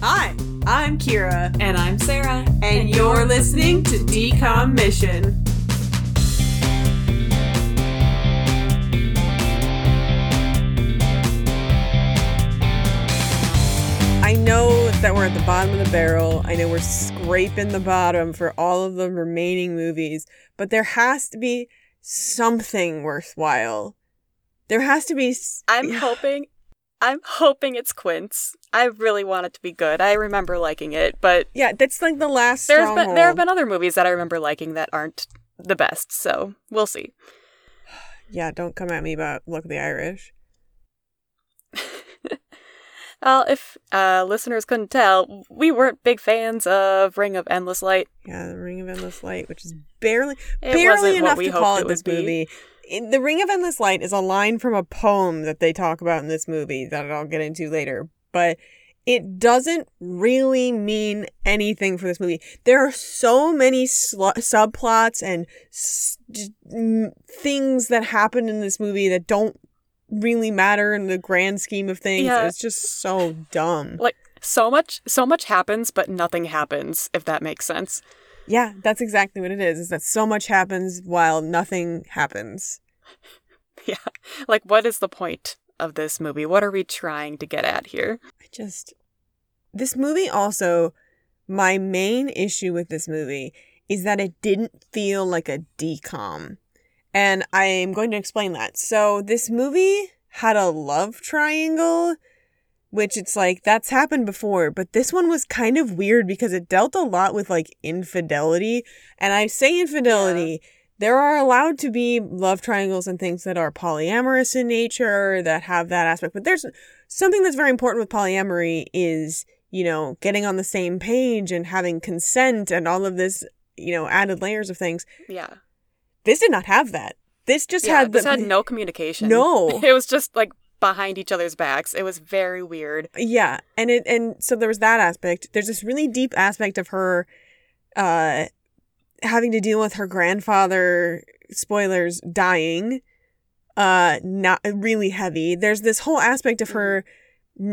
Hi, I'm Kira, And I'm Sarah. and you're listening to DCOM Mission. I know that we're at the bottom of the barrel. I know we're scraping the bottom for all of the remaining movies, but there has to be something worthwhile. There has to be. s- I'm hoping I'm hoping it's Quints. I really want it to be good. I remember liking it, but Yeah, that's like the last. there's been there have been other movies that I remember liking that aren't the best, so we'll see. Yeah, don't come at me about Luck of the Irish. Well, if uh, listeners couldn't tell, we weren't big fans of Ring of Endless Light. Yeah, The Ring of Endless Light, which is barely It barely enough to call it it this be. movie. In- the Ring of Endless Light is a line from a poem that they talk about in this movie that I'll get into later, but it doesn't really mean anything for this movie. There are so many sl- subplots and s- things that happen in this movie that don't really matter in the grand scheme of things. Yeah. It's just so dumb. Like so much so much happens, but nothing happens, if that makes sense. Yeah, that's exactly what it is. Is that so much happens while nothing happens. Yeah. Like what is the point of this movie? What are we trying to get at here? I just this movie also my main issue with this movie is that it didn't feel like a DCOM. And I am going to explain that. So this movie had a love triangle which it's like that's happened before, but this one was kind of weird because it dealt a lot with like infidelity. And I say infidelity, there are allowed to be love triangles and things that are polyamorous in nature that have that aspect, but there's something that's very important with polyamory is, you know, getting on the same page and having consent and all of this, you know, added layers of things. Yeah. This did not have that. This just yeah, had this the had no communication. No. It was just like behind each other's backs. It was very weird. Yeah, and it and so there was that aspect. There's this really deep aspect of her uh having to deal with her grandfather spoilers dying uh not really heavy. There's this whole aspect of her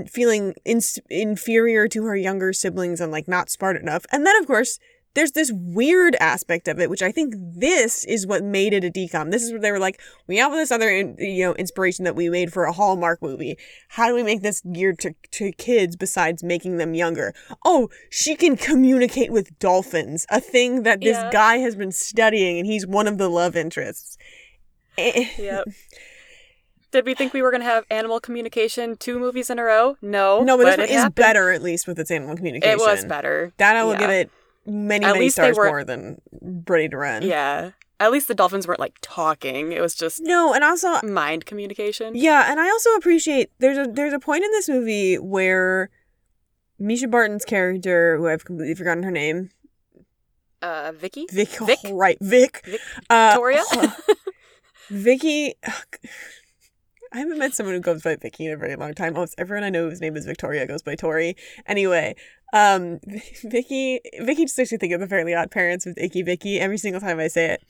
feeling in- inferior to her younger siblings and like not smart enough. And then of course there's this weird aspect of it, which I think this is what made it a DCOM. This is where they were like, we have this other, in- you know, inspiration that we made for a Hallmark movie. How do we make this geared to, to kids besides making them younger? Oh, she can communicate with dolphins, a thing that this Yeah. guy has been studying, and he's one of the love interests. Eh. Yep. Did we think we were going to have animal communication two movies in a row? No. no, but, this one is happened. better, at least with its animal communication. It was better. That I will Yeah. give it many, At many stars were- more than Ready to Run. Yeah. At least the dolphins weren't like talking. It was just No, and also mind communication. Yeah, and I also appreciate there's a there's a point in this movie where Mischa Barton's character, who I've completely forgotten her name, Uh, Vicky? Vic, Vic? right, Vic, Vic- uh, Victoria? Vicky. I haven't met someone who goes by Vicky in a very long time. Almost everyone I know whose name is Victoria goes by Tori. Anyway, um, Vicky, Vicky just makes me think of the Fairly Odd Parents with Icky Vicky every single time I say it.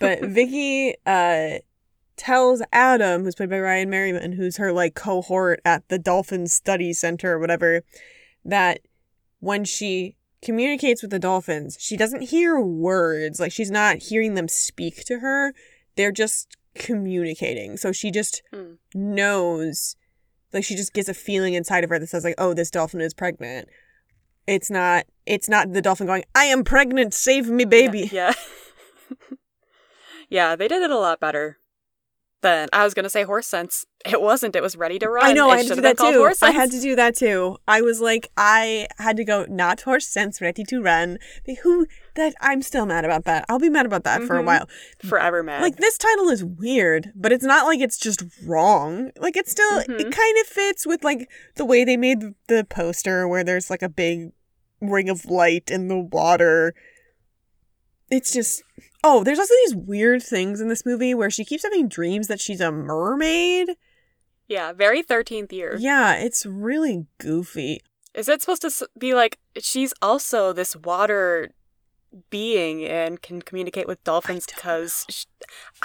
But Vicky, uh, tells Adam, who's played by Ryan Merriman, who's her like cohort at the Dolphin Study Center or whatever, that when she communicates with the dolphins, she doesn't hear words. Like she's not hearing them speak to her. They're just communicating. So she just Hmm. knows like she just gets a feeling inside of her that says like, "Oh, this dolphin is pregnant." It's not it's not the dolphin going, "I am pregnant, save me, baby." Yeah. yeah, they did it a lot better than I was gonna say horse sense. It wasn't. It was ready to run. I know, It I had to do that too. Horse I had to do that too. I was like, I had to go not horse sense, ready to run. Who that I'm still mad about that. I'll be mad about that for a Mhm. while. forever mad. Like this title is weird, but it's not like it's just wrong. Like it's still it Mhm. kind of fits with like the way they made the poster where there's like a big ring of light in the water. It's just Oh, there's also these weird things in this movie where she keeps having dreams that she's a mermaid. yeah, very thirteenth year. Yeah, it's really goofy. Is it supposed to be like she's also this water being and can communicate with dolphins because sh-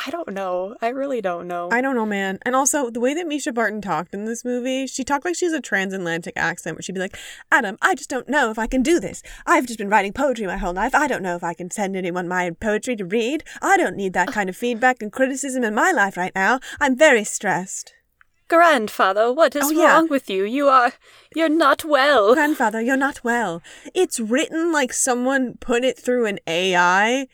I don't know. I really don't know. I don't know, man. And also, the way that Mischa Barton talked in this movie, she talked like she has a transatlantic accent where she'd be like, Adam, I just don't know if I can do this. I've just been writing poetry my whole life. I don't know if I can send anyone my poetry to read. I don't need that kind of feedback and criticism in my life right now. I'm very stressed. Grandfather, what is Oh, yeah. wrong with you? You are. You're not well. Grandfather, you're not well. It's written like someone put it through an AI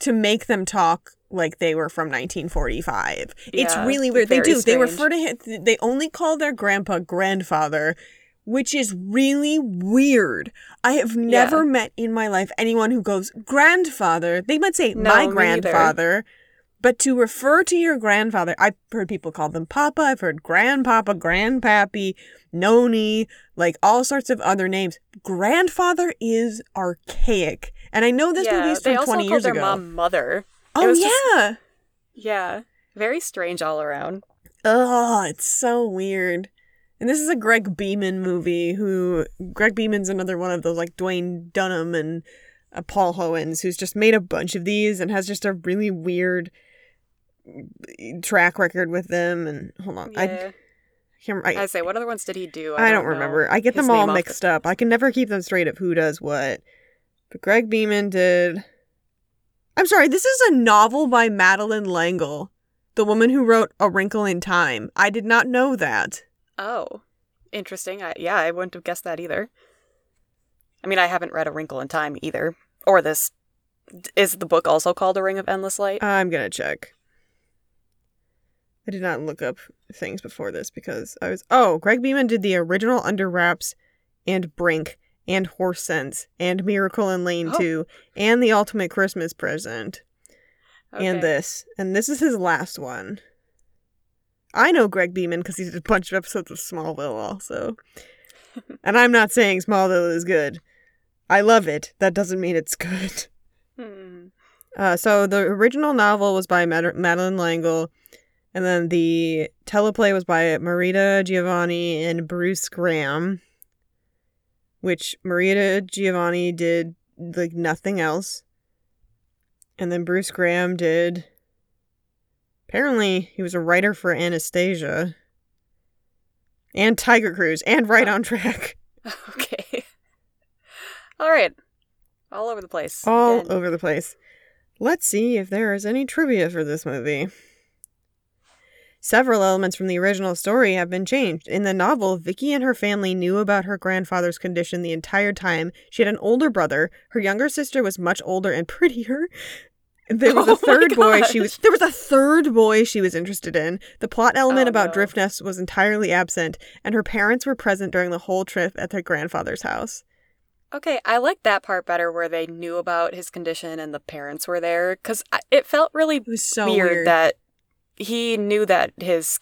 to make them talk like they were from 1945. it's really weird. They do. They refer to him, they only call their grandpa grandfather, which is really weird. I have never met in my life anyone who goes grandfather. They might say No, my grandfather. neither. But to refer to your grandfather, I've heard people call them Papa, I've heard Grandpapa, Grandpappy, Noni, like all sorts of other names. Grandfather is archaic. And I know this yeah, movie's they from also 20 called years their ago. mom mother. Oh, was just- yeah. Yeah, very strange all around. Oh, it's so weird. And this is a Greg Beeman movie who Greg Beeman's another one of those like Duwayne Dunham and uh, Paul Hoens who's just made a bunch of these and has just a really weird track record with them and hold on. I Yeah. can't I, I, say, what other ones did he do? I don't know remember. I get them all the- mixed up. I can never keep them straight of who does what. But Greg Beeman did. I'm sorry, this is a novel by Madeleine L'Engle, the woman who wrote A Wrinkle in Time. I did not know that. Oh, interesting. I, yeah, I wouldn't have guessed that either. I mean, I haven't read A Wrinkle in Time either, or this. Is the book also called A Ring of Endless Light? I'm gonna check. I did not look up things before this because I was. Oh, Greg Beeman did the original Under Wraps and Brink and Horse Sense and Miracle in Lane Oh. 2 and The Ultimate Christmas Present. and this. And this is his last one. I know Greg Beeman because he did a bunch of episodes of Smallville also. and I'm not saying Smallville is good. I love it. That doesn't mean it's good. Hmm. Uh, so the original novel was by Mad- Madeleine L'Engle, and then the teleplay was by Marita Giovanni and Bruce Graham, which Marita Giovanni did like nothing else, and then Bruce Graham did. Apparently, he was a writer for Anastasia and Tiger Cruise and Right oh. on Track, Okay. All right. All over the place. all Again. over the place. Let's see if there is any trivia for this movie. Several elements from the original story have been changed. In the novel, Vicky and her family knew about her grandfather's condition the entire time. She had an older brother. Her younger sister was much older and prettier. There was Oh a third boy she was there was a third boy she was interested in. The plot element Oh, about no. drift nets was entirely absent, and her parents were present during the whole trip at their grandfather's house. Okay, I like that part better where they knew about his condition and the parents were there because it felt really It so weird, weird. that he knew that his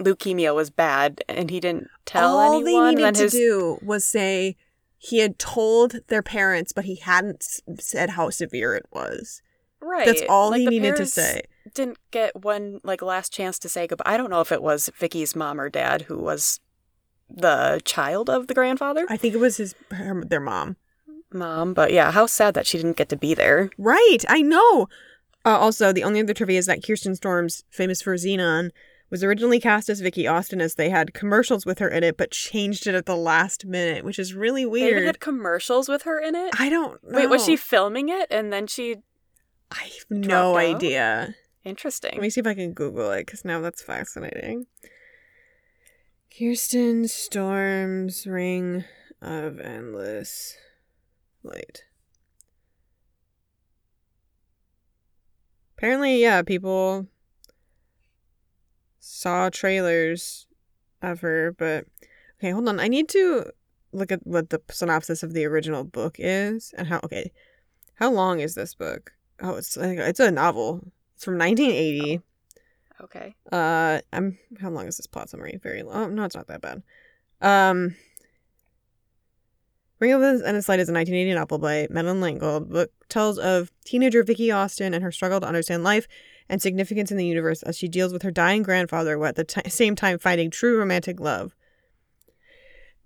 leukemia was bad and he didn't tell All anyone. they needed to his do was say he had told their parents, but he hadn't said how severe it was. right. That's all like, he needed to say. Didn't get one like last chance to say goodbye. I don't know if it was Vicky's mom or dad who was the child of the grandfather, I think it was his her, their mom. mom. But yeah, how sad that she didn't get to be there. Right, I know. Uh, also, the only other trivia is that Kirsten Storms, famous for Zenon, was originally cast as Vicky Austin as they had commercials with her in it, but changed it at the last minute, which is really weird. They even had commercials with her in it. I don't know. Wait, was she filming it and then she? I have no out? idea. Interesting. Let me see if I can Google it because now that's fascinating. Kirsten Storms Ring of Endless Light. Apparently, yeah, people saw trailers of her, but okay, hold on. I need to look at what the synopsis of the original book is and how. Okay, how long is this book? Oh, it's like it's a novel. It's from 1980. Okay. Uh, I'm how long is this plot summary? Very long. Oh, no, it's not that bad. Um, Ring of the Endless Light is a 1980 novel by Madeleine L'Engle. The book tells of teenager Vicky Austin and her struggle to understand life and significance in the universe as she deals with her dying grandfather, while at the ti same time finding true romantic love.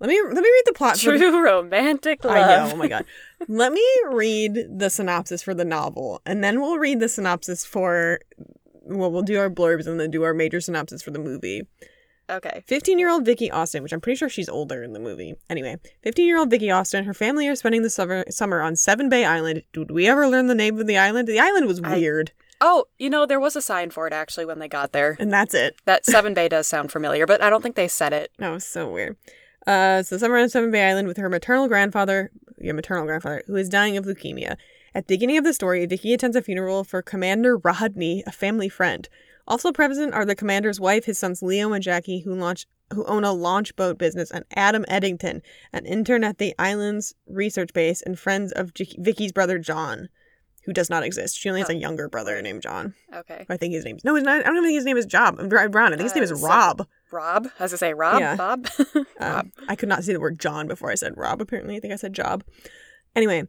Let me let me read the plot. for the- True romantic love. I know. Oh my god. Let me read the synopsis for the novel, and then we'll read the synopsis for. Well, we'll do our blurbs and then do our major synopsis for the movie. Okay. 15 year old Vicky Austin, which I'm pretty sure she's older in the movie. Anyway, 15 year old Vicky Austin, her family are spending the summer, summer on Seven Bay Island. Did we ever learn the name of the island? The island was I- weird, Oh, you know, there was a sign for it actually when they got there. and that's it. That Seven Bay does sound familiar, but I don't think they said it. No, it's so weird. Uh, so summer on Seven Bay Island with her maternal grandfather, your maternal grandfather, who is dying of leukemia. At the beginning of the story, Vicky attends a funeral for Commander Rodney, a family friend. Also present are the commander's wife, his sons Leo and Jackie, who launch who own a launch boat business, and Adam Eddington, an intern at the island's research base, and friends of J- Vicky's brother John, who does not exist. She only has Oh. a younger brother named John. Okay. I think his name's no, not, I don't even think his name is Job. Brown. I think his name Uh, is so- Rob. Rob? As I say, Rob? Yeah. Bob? Um, Rob. I could not see the word John before I said Rob. Apparently, I think I said Job. Anyway,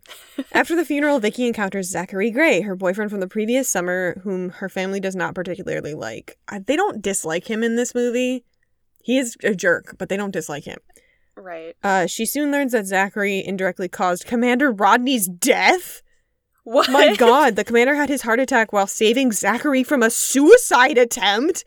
after the funeral, Vicky encounters Zachary Gray, her boyfriend from the previous summer, whom her family does not particularly like. They don't dislike him in this movie. He is a jerk, but they don't dislike him. Right. Uh, she soon learns that Zachary indirectly caused Commander Rodney's death. What? My God, the commander had his heart attack while saving Zachary from a suicide attempt.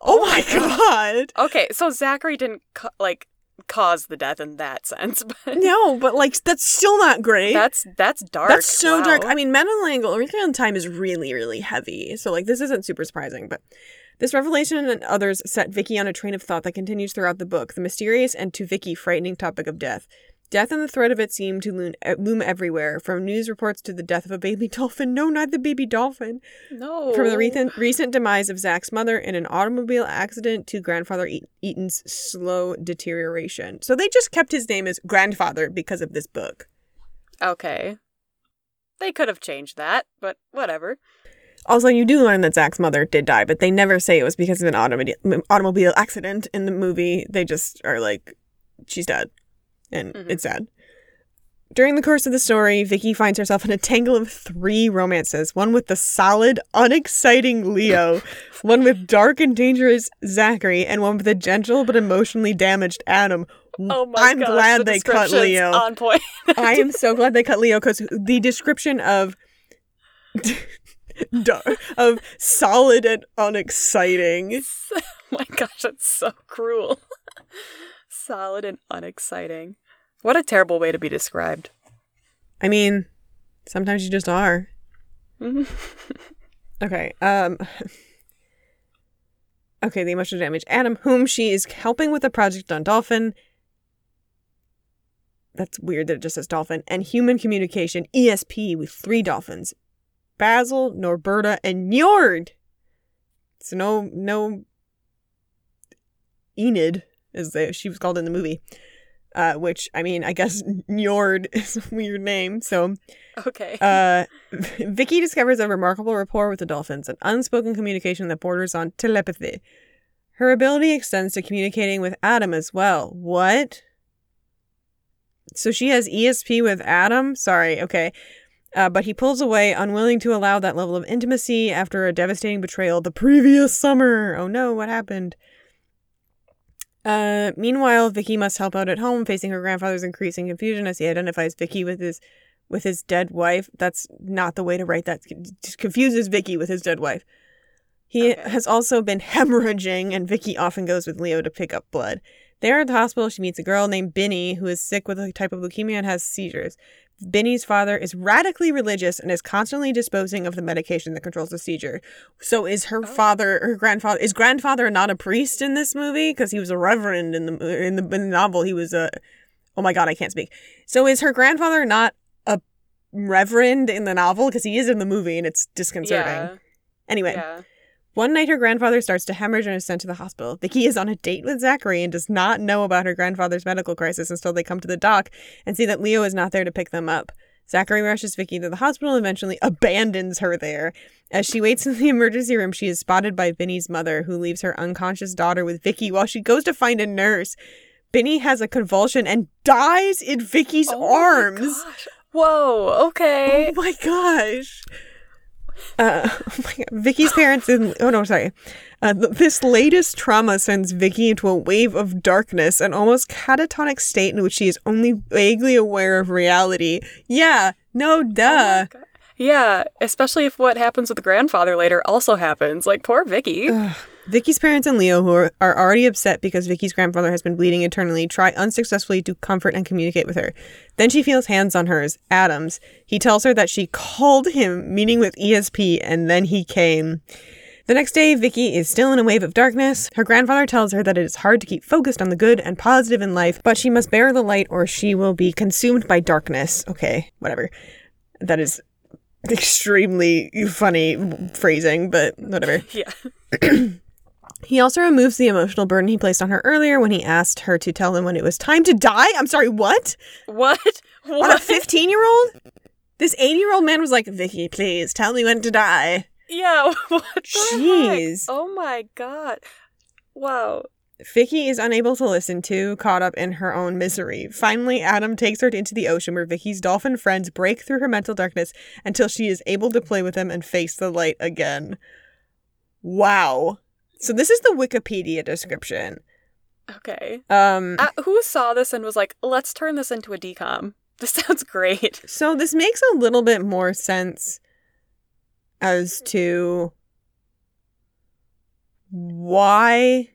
Oh, Oh my my God. Okay, so Zachary didn't, like, cause the death in that sense, but No, but like that's still not great. that's that's dark. That's so Wow. dark. I mean, Madeleine L'Engle, everything on time is really, really heavy. So like this isn't super surprising, but this revelation and others set Vicky on a train of thought that continues throughout the book. The mysterious and to Vicky frightening topic of death. Death and the threat of it seem to loom, uh, loom everywhere, from news reports to the death of a baby dolphin. No, not the baby dolphin. no. From the recent recent demise of Zach's mother in an automobile accident to grandfather E- Eaton's slow deterioration. So they just kept his name as grandfather because of this book. Okay. They could have changed that, but whatever. Also, you do learn that Zach's mother did die, but they never say it was because of an automobile automobile accident in the movie. They just are like, she's dead, and Mhm. it's sad. During the course of the story, Vicky finds herself in a tangle of three romances: one with the solid, unexciting Leo, one with dark and dangerous Zachary, and one with the gentle but emotionally damaged Adam. Oh my I'm gosh, glad the they cut Leo. On point. I am so glad they cut Leo because the description of of solid and unexciting. oh my gosh, that's so cruel. Solid and unexciting. What a terrible way to be described. I mean, sometimes you just are. Okay. Um. Okay, the emotional damage. Adam, whom she is helping with a project on Dolphin. That's weird that it just says Dolphin. And human communication, ESP, with three dolphins Basil, Norberta, and Njord. So no, no Enid, as they, she was called in the movie. Uh, which, I mean, I guess Njord is a weird name. So Okay. uh, Vicky discovers a remarkable rapport with the dolphins, an unspoken communication that borders on telepathy. Her ability extends to communicating with Adam as well. What? So she has ESP with Adam? Sorry, okay. Uh, but he pulls away, unwilling to allow that level of intimacy after a devastating betrayal the previous summer. Oh no, what happened? Uh, meanwhile, Vicky must help out at home, facing her grandfather's increasing confusion as he identifies Vicky with his with his dead wife. That's not the way to write that. Just confuses Vicky with his dead wife. He Okay. has also been hemorrhaging, and Vicky often goes with Leo to pick up blood. There at the hospital, she meets a girl named Binny who is sick with a type of leukemia and has seizures. Binny's father is radically religious and is constantly disposing of the medication that controls the seizure. So is her Oh. father, her grandfather, is grandfather not a priest in this movie? Because he was a reverend in the in the, in the novel. He was a. Oh my god, I can't speak. So is her grandfather not a reverend in the novel? Because he is in the movie, and it's disconcerting. yeah. Anyway, Yeah. One night her grandfather starts to hemorrhage and is sent to the hospital. Vicky is on a date with Zachary and does not know about her grandfather's medical crisis until they come to the dock and see that Leo is not there to pick them up. Zachary rushes Vicky to the hospital and eventually abandons her there. As she waits in the emergency room, she is spotted by Binny's mother, who leaves her unconscious daughter with Vicky while she goes to find a nurse. Vinny has a convulsion and dies in Vicky's Oh my arms. gosh. Whoa. Okay. Oh my gosh. Uh, oh my God. Vicky's parents and oh no, sorry. Uh, th- this latest trauma sends Vicky into a wave of darkness, an almost catatonic state in which she is only vaguely aware of reality. Yeah, no, duh. Oh yeah, especially if what happens with the grandfather later also happens. Like, poor Vicky. Vicky's parents and Leo, who are, are already upset because Vicky's grandfather has been bleeding eternally, try unsuccessfully to comfort and communicate with her. Then she feels hands on hers, Adam's. He tells her that she called him, meeting with ESP, and then he came. The next day, Vicky is still in a wave of darkness. Her grandfather tells her that it is hard to keep focused on the good and positive in life, but she must bear the light or she will be consumed by darkness. Okay, whatever. That is extremely funny phrasing, but whatever. Yeah. He also removes the emotional burden he placed on her earlier when he asked her to tell him when it was time to die. I'm sorry, what? What? What? On a 15 year old? This 80 year old man was like, Vicky, please tell me when to die. Yeah, what Jeez. heck? Oh my god. Wow. Vicky is unable to listen to, caught up in her own misery. Finally, Adam takes her into the ocean where Vicky's dolphin friends break through her mental darkness until she is able to play with them and face the light again. Wow. So this is the Wikipedia description. Okay. Um Uh, who saw this and was like, let's turn this into a DCOM? This sounds great. so this makes a little bit more sense as to why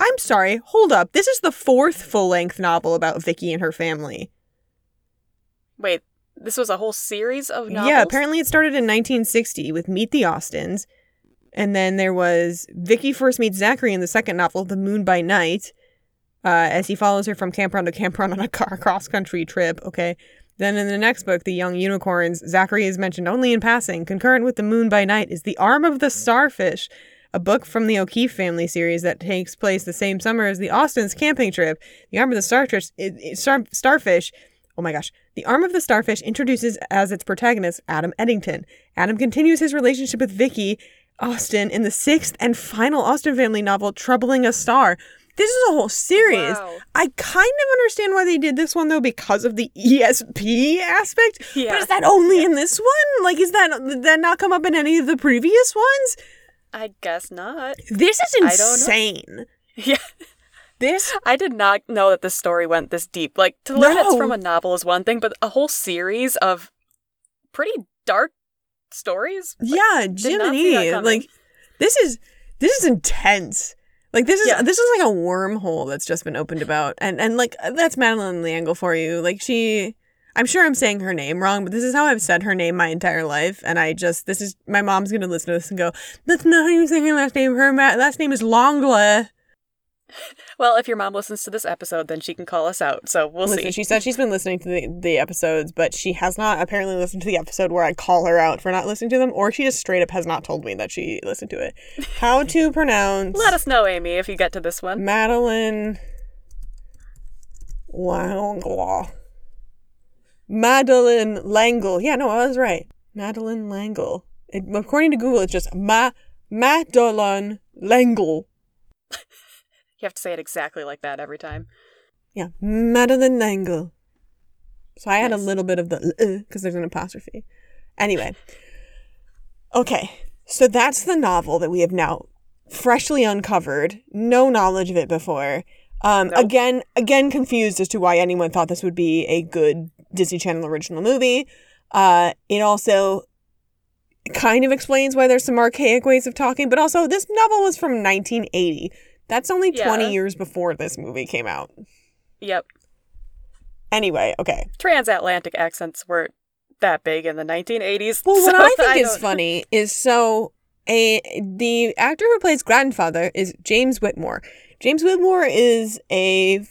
I'm sorry, hold up. This is the fourth full-length novel about Vicky and her family. Wait, this was a whole series of novels? Yeah, apparently it started in 1960 with Meet the Austins. And then there was Vicky first meets Zachary in the second novel, The Moon by Night, uh, as he follows her from campground to campground on a car cross country trip. Okay. Then in the next book, The Young Unicorns, Zachary is mentioned only in passing. Concurrent with The Moon by Night is The Arm of the Starfish, a book from the O'Keefe family series that takes place the same summer as the Austins camping trip. The Arm of the Starfish, it, it- Star, Starfish Oh my gosh. The Arm of the Starfish introduces as its protagonist Adam Eddington. Adam continues his relationship with Vicky Austin in the sixth and final Austin family novel, Troubling a Star. This is a whole series. Wow. I kind of understand why they did this one though, because of the ESP aspect. Yeah. But is that only in this one? Like, is that did that not come up in any of the previous ones? I guess not. This is I don't know. insane. Yeah. This I did not know that this story went this deep. Like, to learn it's from a novel is one thing, but a whole series of pretty dark stories? Like, yeah, not see that Jiminy. Like this is this is intense. Like this is Yeah. this is like a wormhole that's just been opened about, and and like that's Madeleine L'Engle for you. Like she, I'm sure I'm saying her name wrong, but this is how I've said her name my entire life, and I just this is my mom's gonna listen to this and go, that's not how you say her last name. Her ma- last name is Longle. Well, if your mom listens to this episode, then she can call us out. So we'll Listen, see. she said she's been listening to the, the episodes, but she has not apparently listened to the episode where I call her out for not listening to them, or she just straight up has not told me that she listened to it. How to pronounce Let us know, Amy, if you get to this one. Madeleine L'Engle. Madeleine L'Engle. Yeah, no, I was right. Madeleine L'Engle. It, according to Google, it's just Ma Madeleine L'Engle. You have to say it exactly like that every time. Yeah, Madeleine L'Engle. So I had a little bit of the because there's an apostrophe. Anyway, okay, so that's the novel that we have now freshly uncovered. No knowledge of it before. Um, Nope. Again, again, confused as to why anyone thought this would be a good Disney Channel original movie. Uh, it also kind of explains why there's some archaic ways of talking, but also this novel was from 1980. That's only 20 Yeah. years before this movie came out. Yep. Anyway, okay. Transatlantic accents weren't that big in the 1980s. Well, what I think is funny is so a the actor who plays grandfather is James Whitmore. James Whitmore is a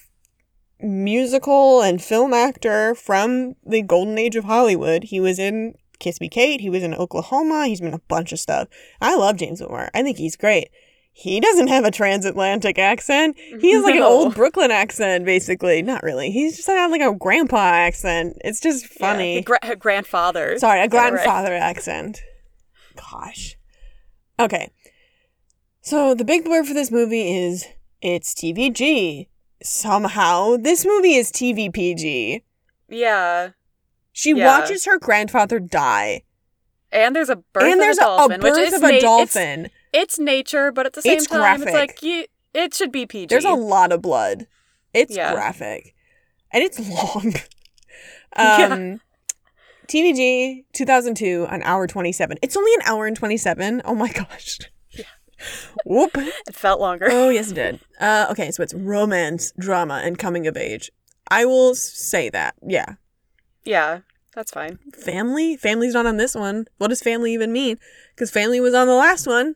musical and film actor from the golden age of Hollywood. He was in Kiss Me Kate, he was in Oklahoma, he's been a bunch of stuff. I love James Whitmore. I think he's great. He doesn't have a transatlantic accent. He has like an old Brooklyn accent, basically. Not really. He's just got like a grandpa accent. It's just Yeah, funny. gra- grandfather. Sorry, a it right. grandfather accent. Gosh. Okay. So the big blurb for this movie is it's TVG. Somehow, this movie is TVPG. Yeah. She Yeah. watches her grandfather die. And there's a birth and of there's a dolphin, a birth of a it's- dolphin. It's nature, but at the same It's time, it's like you. It should be PG. There's a lot of blood. It's Yeah. graphic. And it's long. Yeah. um TVG 2002 an hour 27. It's only an hour and 27. Oh my gosh. Yeah. Whoop. It felt longer. Oh, yes it did. Uh okay, so it's romance, drama and coming of age. I will say that. Yeah. yeah, that's fine. Family? Family's not on this one. What does family even mean? Cuz family was on the last one.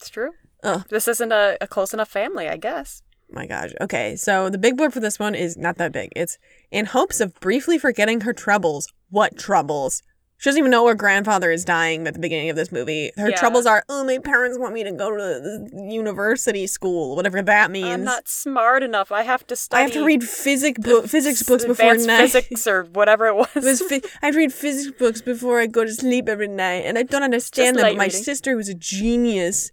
That's true. Ugh. This isn't a, a close enough family, I guess. My gosh. Okay, so the big blurb for this one is not that big. It's in hopes of briefly forgetting her troubles. What troubles? She doesn't even know her grandfather is dying at the beginning of this movie. Her Yeah. troubles are, oh, my parents want me to go to university school, whatever that means. I'm not smart enough. I have to study. I have to read physics, bo- physics books before night. physics or whatever it was. It was phy- I have to read physics books before I go to sleep every night, and I don't understand them. But my reading. sister, who's a genius.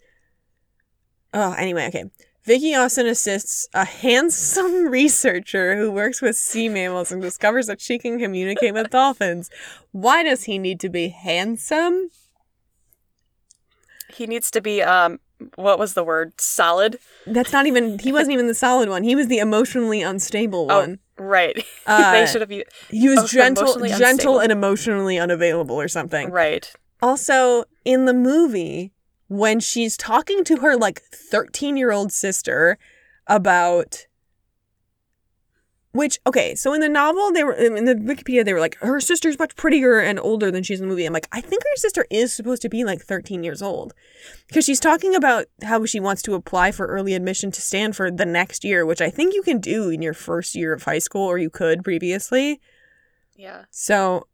Oh, anyway, okay. Vicky Austin assists a handsome researcher who works with sea mammals and discovers that she can communicate with dolphins. Why does he need to be handsome? he needs to be um what was the word? Solid. That's not even. He wasn't even the solid one. He was the emotionally unstable Oh, one. right. Uh, they should have used He was oh, gentle, gentle, unstable. and emotionally unavailable, or something. right. Also, in the movie, when she's talking to her like 13 year old sister about. Which, okay, so in the novel, they were, in the Wikipedia, they were like, her sister's much prettier and older than she's in the movie. I'm like, I think her sister is supposed to be like 13 years old. Because she's talking about how she wants to apply for early admission to Stanford the next year, which I think you can do in your first year of high school, or you could previously. Yeah. So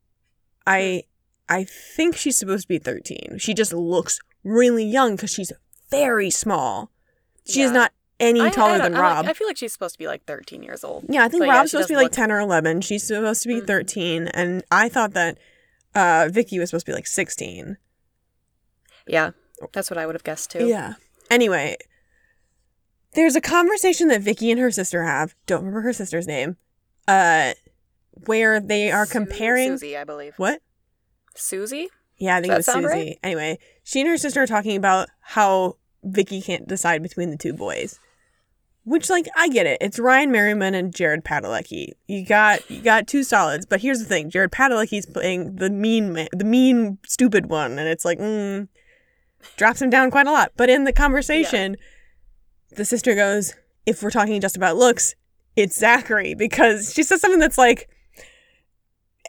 I hmm. I think she's supposed to be 13. She just looks really young because she's very small. She is not any I- I taller don't- than Rob. I feel like she's supposed to be like 13 years old. yeah, I think but Rob's she supposed to be like look- 10 or 11. She's supposed to be Mhm. 13. And I thought that uh, Vicky was supposed to be like 16. Yeah. That's what I would have guessed too. Yeah. Anyway, there's a conversation that Vicky and her sister have. Don't remember her sister's name. Uh, where they are comparing. Susie, I believe. What? Susie? Yeah, I think it was Susie. right? Anyway, she and her sister are talking about how Vicky can't decide between the two boys. Which, like, I get it. It's Ryan Merriman and Jared Padalecki. You got you got two solids, but here's the thing: Jared Padalecki's playing the mean, ma- the mean, stupid one, and it's like, mm, drops him down quite a lot. But in the conversation, the sister goes, "If we're talking just about looks, it's Zachary," because she says something that's like,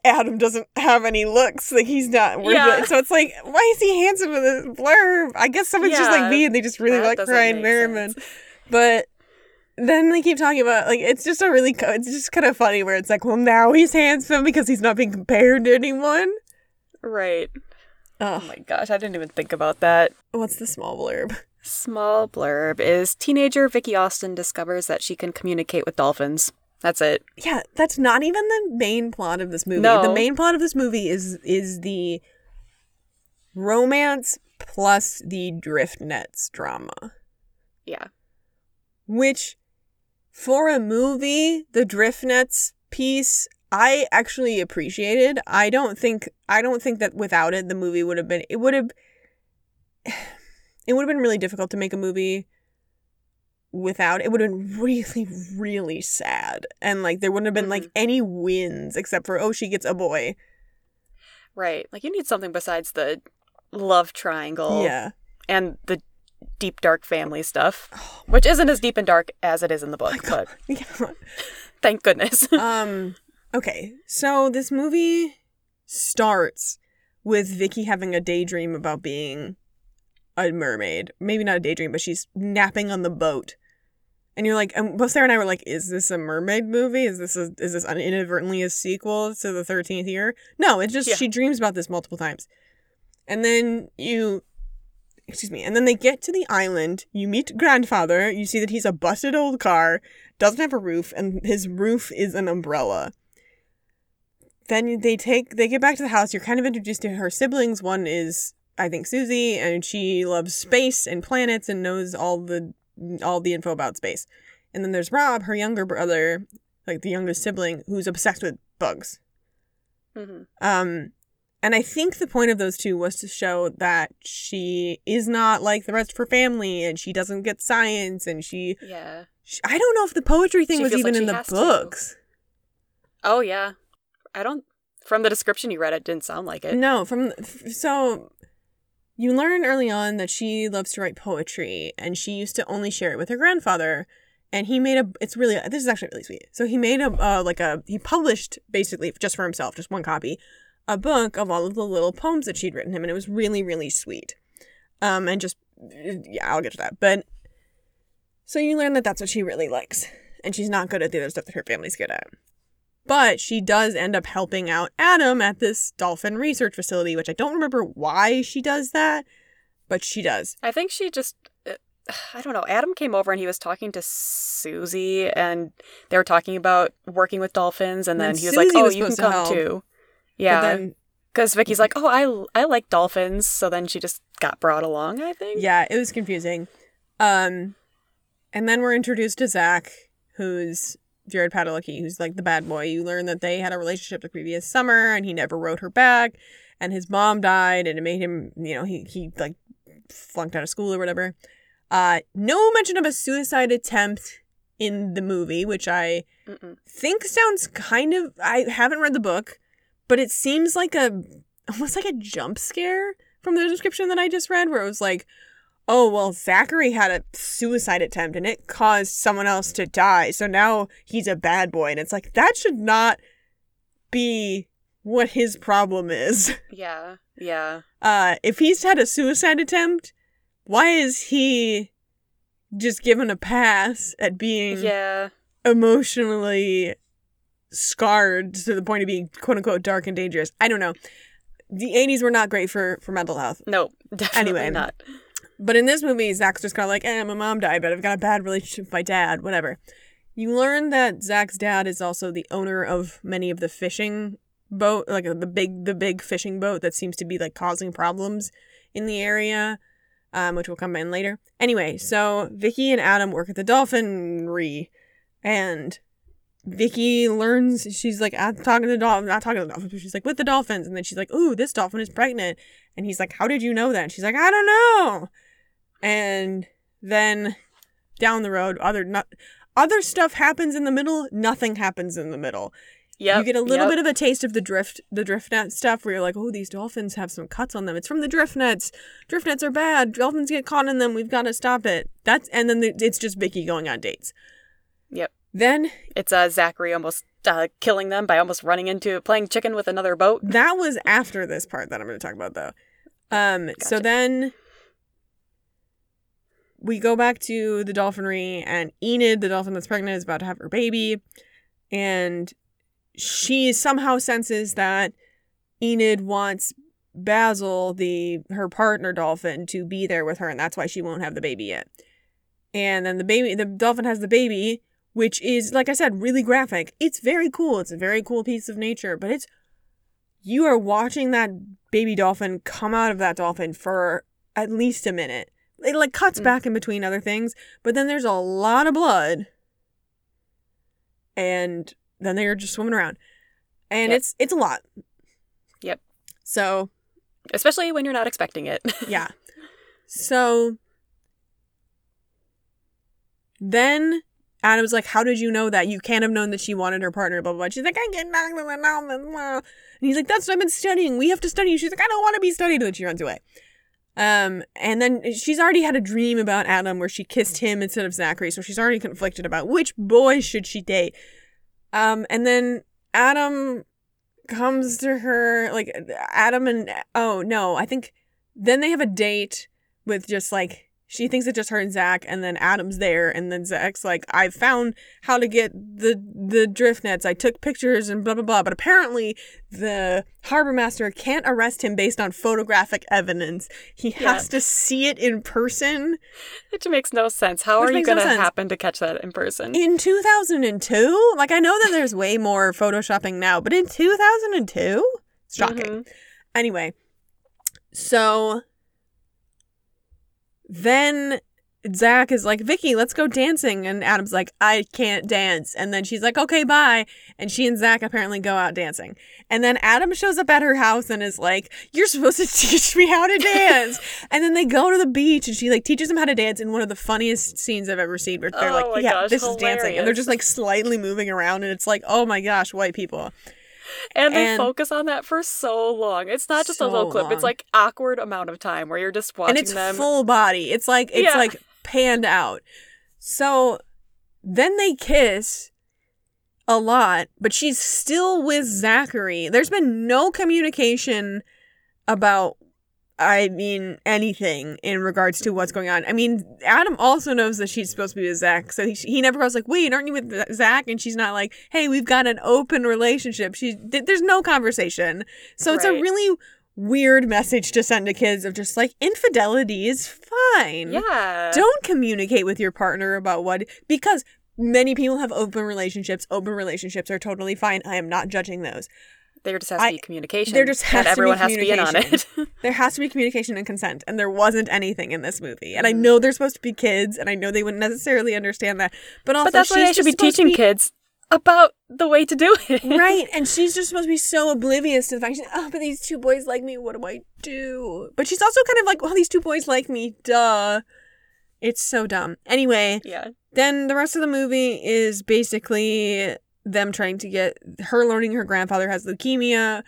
Adam doesn't have any looks. Like he's not worth Yeah. it. So it's like, why is he handsome with a blurb? I guess someone's just like me and they just really like Ryan Merriman. sense. But then they keep talking about like it's just a really co- it's just kind of funny where it's like, well, now he's handsome because he's not being compared to anyone. Right. Oh Oh, my gosh, I didn't even think about that. what's the small blurb? Small blurb is teenager Vicky Austin discovers that she can communicate with dolphins. That's it. Yeah, that's not even the main plot of this movie. No. The main plot of this movie is is the romance plus the drift nets drama. Yeah. which for a movie the drift nets piece i actually appreciated i don't think i don't think that without it the movie would have been it would have it would have been really difficult to make a movie without it would have been really really sad. And like there wouldn't have been like any wins except for oh she gets a boy. Right. Like you need something besides the love triangle yeah. and the deep dark family stuff, which isn't as deep and dark as it is in the book, but yeah. thank goodness. um okay. So this movie starts with vicky having a daydream about being a mermaid. Maybe not a daydream but she's napping on the boat and you're like and both sarah and i were like is this a mermaid movie? Is this a, is this inadvertently a sequel to the 13th year? No it's just Yeah. she dreams about this multiple times. And then you excuse me and then they get to the island you meet grandfather you see that he's a busted old car doesn't have a roof and his roof is an umbrella. Then they take they get back to the house you're kind of introduced to her siblings one is i think susie and she loves space and planets and knows all the all the info about space and then there's rob her younger brother like the youngest sibling who's obsessed with bugs hmm um And I think the point of those two was to show that she is not like the rest of her family and she doesn't get science and she, Yeah. she I don't know if the poetry thing She was even like in the has to. books. Oh yeah. I don't. From the description you read, it didn't sound like it. No, from so you learn early on that she loves to write poetry and she used to only share it with her grandfather and he made a it's really this is actually really sweet. So he made a uh, like a he published basically just for himself, just one copy, a book of all of the little poems that she'd written him and it was really really sweet. Um and just yeah, I'll get to that. But so you learn that that's what she really likes and she's not good at the other stuff that her family's good at. But she does end up helping out Adam at this dolphin research facility, which I don't remember why she does that, but she does. I think she just. uh, I don't know. Adam came over and he was talking to Susie, and they were talking about working with dolphins, and then And he was like, "Oh, was you can to come too." Yeah, then, because Vicky's like, "Oh, I I like dolphins," so then she just got brought along. I think. yeah, it was confusing. Um, and then we're introduced to Zach, who's Jared Padalecki, who's like the bad boy. You learn that they had a relationship the previous summer, and he never wrote her back, and his mom died, and it made him, you know, he he like flunked out of school or whatever. Uh, no mention of a suicide attempt in the movie, which I Mm-mm. think sounds kind of I haven't read the book, but it seems like a almost like a jump scare from the description that I just read where it was like, "Oh, well, Zachary had a suicide attempt and it caused someone else to die. So now he's a bad boy." And it's like that should not be what his problem is. Yeah. Yeah. Uh if he's had a suicide attempt, why is he just given a pass at being Yeah. emotionally scarred to the point of being quote unquote dark and dangerous. I don't know. The 80s were not great for for mental health. No. Definitely Anyway. not. But in this movie, Zach's just kind of like, eh, my mom died, but I've got a bad relationship with my dad, whatever. You learn that Zach's dad is also the owner of many of the fishing boat, like the big the big fishing boat that seems to be like causing problems in the area, um, which we'll come in later. Anyway, so Vicky and Adam work at the dolphinry, and Vicky learns she's like I'm talking to the dolphin, not talking to the dolphins, but she's like with the dolphins, and then she's like, "Ooh, this dolphin is pregnant," and he's like, "How did you know that?" And she's like, "I don't know." And then down the road, other not other stuff happens in the middle. Nothing happens in the middle. Yep. you get a little yep. bit of a taste of the drift, the drift net stuff, where you're like, "Oh, these dolphins have some cuts on them. It's from the drift nets. Drift nets are bad. Dolphins get caught in them. We've got to stop it." That's and then the, it's just Vicky going on dates. Yep. Then It's uh, Zachary almost uh, killing them by almost running into playing chicken with another boat. that was after this part that I'm going to talk about, though. Um. So then we go back to the dolphinry, and Enid, the dolphin that's pregnant, is about to have her baby, and she somehow senses that Enid wants Basil, the her partner dolphin, to be there with her, and that's why she won't have the baby yet. And then the baby, the dolphin has the baby, which is, like I said, really graphic. It's very cool. It's a very cool piece of nature, but it's you are watching that baby dolphin come out of that dolphin for at least a minute. It like cuts Mm. back in between other things, but then there's a lot of blood, and then they're just swimming around, and Yep. it's it's a lot. Yep. So Especially when you're not expecting it. yeah. So then Adam's like, How did you know that? You can't have known that she wanted her partner, blah, blah, blah. She's like, I get nothing. blah, blah, blah, blah." And he's like, That's what I've been studying. We have to study. She's like, I don't want to be studied. And then she runs away. Um, and then she's already had a dream about Adam where she kissed him instead of Zachary, so she's already conflicted about which boy should she date. Um, and then Adam comes to her like Adam and oh no, I think then they have a date with just like she thinks it's just her and Zach, and then Adam's there, and then Zach's like, I found how to get the the drift nets. I took pictures and blah blah blah. But apparently, the harbor master can't arrest him based on photographic evidence. He Yeah. has to see it in person. Which makes no sense. How Which are you going to sense. happen to catch that in person? In 2002? Like, I know that there's way more photoshopping now, but in 2002? It's shocking. Mhm. Anyway, so then Zach is like, Vicky, let's go dancing. And Adam's like, I can't dance. And then she's like, okay, bye. And she and Zach apparently go out dancing. And then Adam shows up at her house and is like, You're supposed to teach me how to dance. and then they go to the beach and she like teaches them how to dance in one of the funniest scenes I've ever seen where they're Oh like, Yeah, gosh, this is dancing. And they're just like slightly moving around. And it's like, Oh my gosh, white people. And they And- focus on that for so long. It's not just a little So clip. It's like awkward amount of time where you're just watching and it's them. full body. It's like it's Yeah. like panned out. So then they kiss a lot, but she's still with Zachary. There's been no communication about I mean anything in regards to what's mm-hmm. going on. I mean, Adam also knows that she's supposed to be with Zach, so he, he never goes like, "Wait, aren't you with Zach?" And she's not like, "Hey, we've got an open relationship." She th- there's no conversation, so it's a really weird message to send to kids of just like infidelity is fine. yeah. Don't communicate with your partner about what because many people have open relationships. Open relationships are totally fine. I am not judging those. There just has to I- be communication. there just has and to be everyone has to be in on it. There has to be communication and consent, and there wasn't anything in this movie. And I Mhm. know they're supposed to be kids, and I know they wouldn't necessarily understand that. But also, but that's why they should be teaching kids about the way to do it. right, and she's just supposed to be so oblivious to the fact, she's, oh, but these two boys like me. What do I do? But she's also kind of like, well, these two boys like me. Duh. It's so dumb. Anyway, Yeah. then the rest of the movie is basically them trying to get her learning her grandfather has leukemia,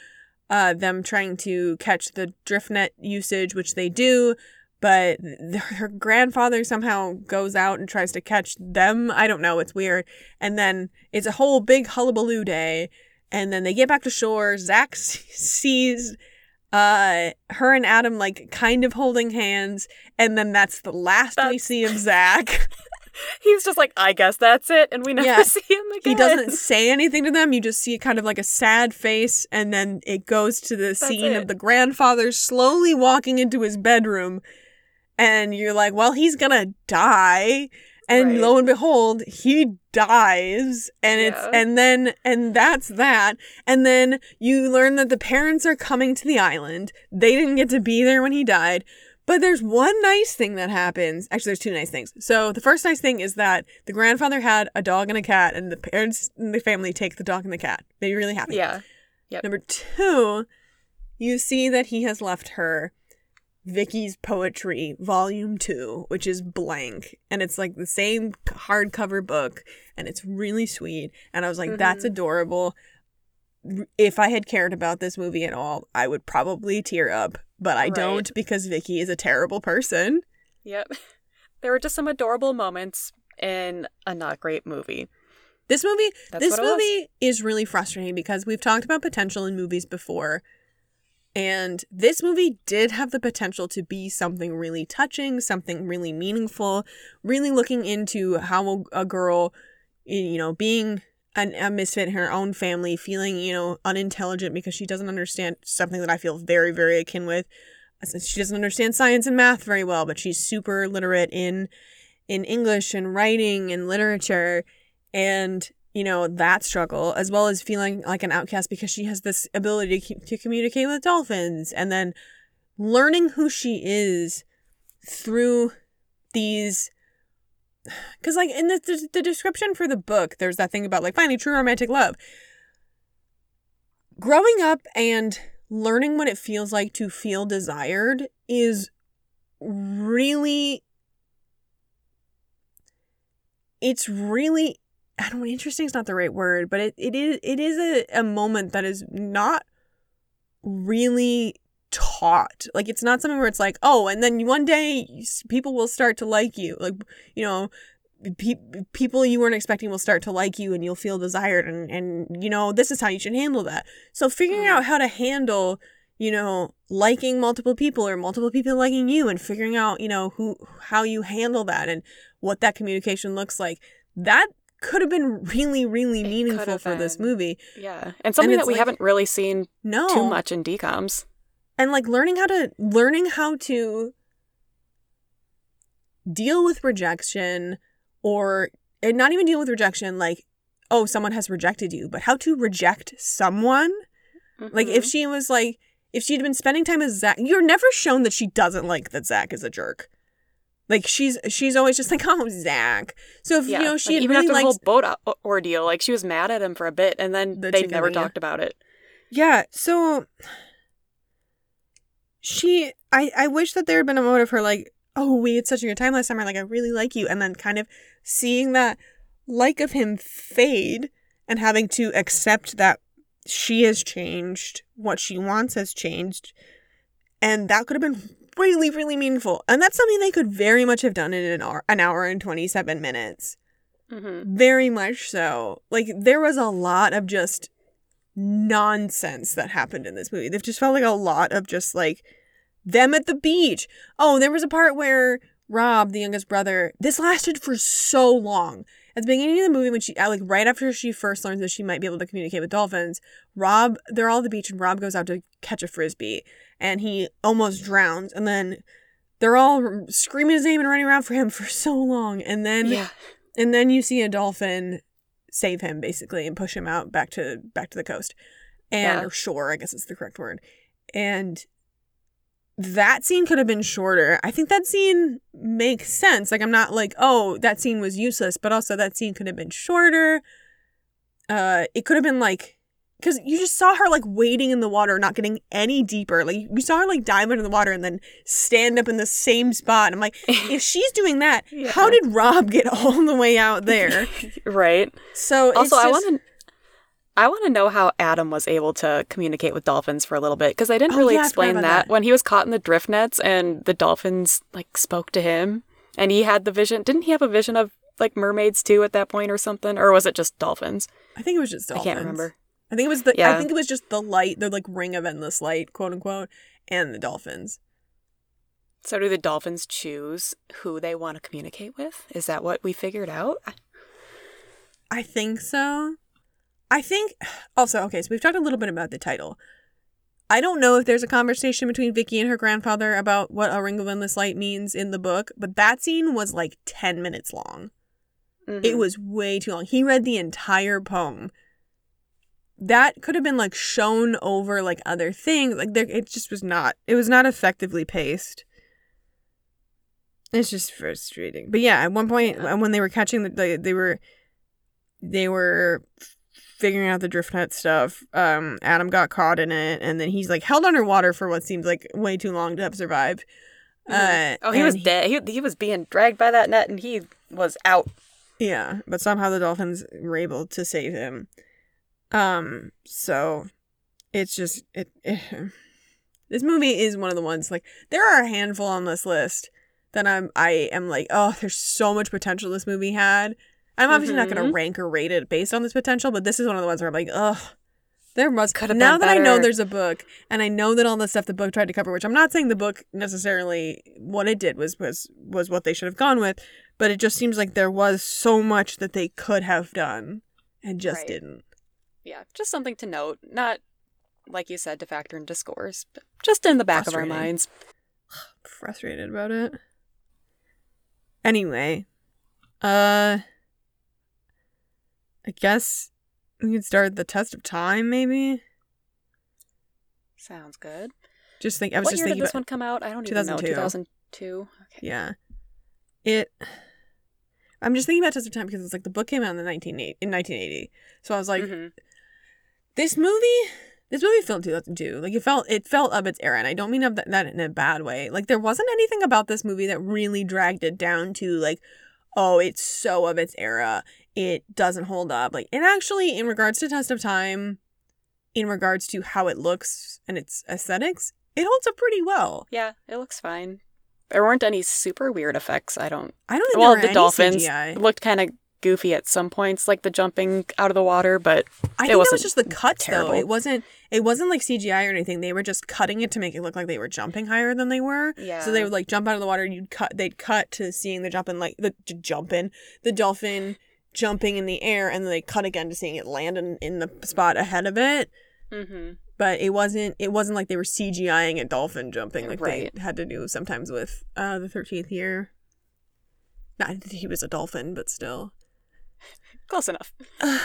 uh, them trying to catch the drift net usage, which they do, but th- her grandfather somehow goes out and tries to catch them. I don't know. It's weird. And then it's a whole big hullabaloo day. And then they get back to shore. Zach s- sees uh her and Adam like kind of holding hands and then that's the last we see of Zach. He's just like, I guess that's it, and we never Yeah. see him again. he doesn't say anything to them. You just see kind of like a sad face, and then it goes to the scene it. of the grandfather slowly walking into his bedroom, and you're like, well, he's gonna die. And Right. lo and behold, he dies, and it's and then and that's that. And then you learn that the parents are coming to the island. They didn't get to be there when he died. But there's one nice thing that happens. Actually, there's two nice things. So the first nice thing is that the grandfather had a dog and a cat, and the parents in the family take the dog and the cat. They're really happy. Yeah. Number two, you see that he has left her Vicky's Poetry Volume 2, which is blank. And it's like the same hardcover book, and it's really sweet. And I was like, that's Mhm. adorable. If I had cared about this movie at all, I would probably tear up, but I Right. don't because Vicky is a terrible person. Yep. There were just some adorable moments in a not great movie. This movie, That's this what it was. movie is really frustrating because we've talked about potential in movies before. And this movie did have the potential to be something really touching, something really meaningful, really looking into how a girl, you know, being an, a misfit in her own family, feeling, you know, unintelligent because she doesn't understand something that I feel very, very akin with. She doesn't understand science and math very well, but she's super literate in in English and writing and literature and you know that struggle as well as feeling like an outcast because she has this ability to, to communicate with dolphins and then learning who she is through these because like in the, the the description for the book there's that thing about like finding true romantic love. Growing up and learning what it feels like to feel desired is really it's really I don't know, interesting is not the right word, but it, it is it is a, a moment that is not really taught. Like it's not something where it's like, oh, and then one day people will start to like you. Like, you know, pe- people you weren't expecting will start to like you and you'll feel desired and and you know, this is how you should handle that. So figuring Mm. out how to handle you know, liking multiple people or multiple people liking you and figuring out, you know, who how you handle that and what that communication looks like. That could have been really, really meaningful for this movie. Yeah. And something it's that we like- haven't really seen No. too much in DComs. And like learning how to learning how to deal with rejection or and not even deal with rejection like oh someone has rejected you, but how to reject someone. Like if Mhm. she was like if she'd been spending time with Zach, you're never shown that she doesn't like that Zach is a jerk. Like she's she's always just like, oh Zach. So if Yeah, you know she like, had even really after the liked whole boat o- ordeal, like she was mad at him for a bit, and then The they never talked about it. Yeah, so she I I wish that there had been a moment of her like, oh, we had such a good time last summer, like I really like you, and then kind of seeing that like of him fade and having to accept that she has changed, what she wants has changed, and that could have been really, really meaningful. And that's something they could very much have done in an hour an hour and twenty seven minutes. Mm-hmm. Very much so. Like there was a lot of just nonsense that happened in this movie. They've just felt like a lot of just like them at the beach. Oh, there was a part where Rob, the youngest brother, this lasted for so long. At the beginning of the movie, when she, uh, like, right after she first learns that she might be able to communicate with dolphins, Rob, they're all at the beach and Rob goes out to catch a frisbee and he almost drowns. And then they're all screaming his name and running around for him for so long. And then Yeah. and then you see a dolphin save him basically and push him out back to back to the coast. And Yeah. or shore i guess is the correct word. And that scene could have been shorter. I think that scene makes sense. Like i'm not like oh that scene was useless but also that scene could have been shorter. Uh it could have been like because you just saw her like wading in the water not getting any deeper like you saw her like dive into the water and then stand up in the same spot i'm like if she's doing that Yeah. how did rob get all the way out there right. so it's Also, I want to. I want to know how Adam was able to communicate with dolphins for a little bit because I didn't Oh, really yeah, explain that. that. when he was caught in the drift nets and the dolphins like spoke to him and he had the vision. Didn't he have a vision of like mermaids too at that point or something, or was it just dolphins? i think it was just dolphins. I can't remember. I think it was the i think it was just the light the like ring of endless light quote unquote and the dolphins So, do the dolphins choose who they want to communicate with? Is that what we figured out? i think so i think also okay so we've talked a little bit about the title I don't know if there's a conversation between Vicky and her grandfather about what a ring of endless light means in the book, but that scene was like 10 minutes long. It Mhm. was way too long. He read the entire poem. That could have been like shown over like other things. Like there it just was not it was not effectively paced. It's just frustrating. But yeah, at one point Yeah. when they were catching the, the they were they were figuring out the drift net stuff. Um Adam got caught in it and then he's like held underwater for what seems like way too long to have survived. Mhm. Uh, oh, he was and dead. He, he was being dragged by that net and he was out. Yeah, but somehow the dolphins were able to save him. Um, so it's just it, this movie is one of the ones like there are a handful on this list that I'm I am like, oh, there's so much potential this movie had. I'm obviously not gonna Mhm. rank or rate it based on this potential, but this is one of the ones where I'm like, ugh. There must Could have now that I know there's a book and I know that all the stuff the book tried to cover, which I'm not saying the book necessarily what it did was was was what they should have gone with, but it just seems like there was so much that they could have done and just Right. didn't. Yeah, just something to note. Not like you said to factor into scores, but just in the back of our minds. frustrated about it. Anyway, uh I guess we can start the test of time maybe. Sounds good. Just think I was what just year did this one come out? I don't even know. 2002. 2002. Okay. Yeah. It I'm just thinking about Test of Time because it's like the book came out in the 1980 in 1980. So I was like Mhm. This movie this movie felt 2002 like it felt it felt of its era and i don't mean of that, that in a bad way like there wasn't anything about this movie that really dragged it down to like oh it's so of its era it doesn't hold up like and actually in regards to test of time in regards to how it looks and its aesthetics it holds up pretty well Yeah, it looks fine. There weren't any super weird effects. I don't. i don't think Well, the any dolphins CGI. looked kind of goofy at some points, like the jumping out of the water. But I it think that was just the cuts terrible. though. It wasn't it wasn't like CGI or anything. They were just cutting it to make it look like they were jumping higher than they were. yeah, So they would like jump out of the water. and You'd cut. They'd cut to seeing the jumping like the jumping the dolphin jumping in the air, and then they cut again to seeing it land in, in the spot ahead of it. hmm But it wasn't. It wasn't like they were CGIing a dolphin jumping like Right. they had to do sometimes with uh the thirteenth year. Not that he was a dolphin, but still. close enough. the,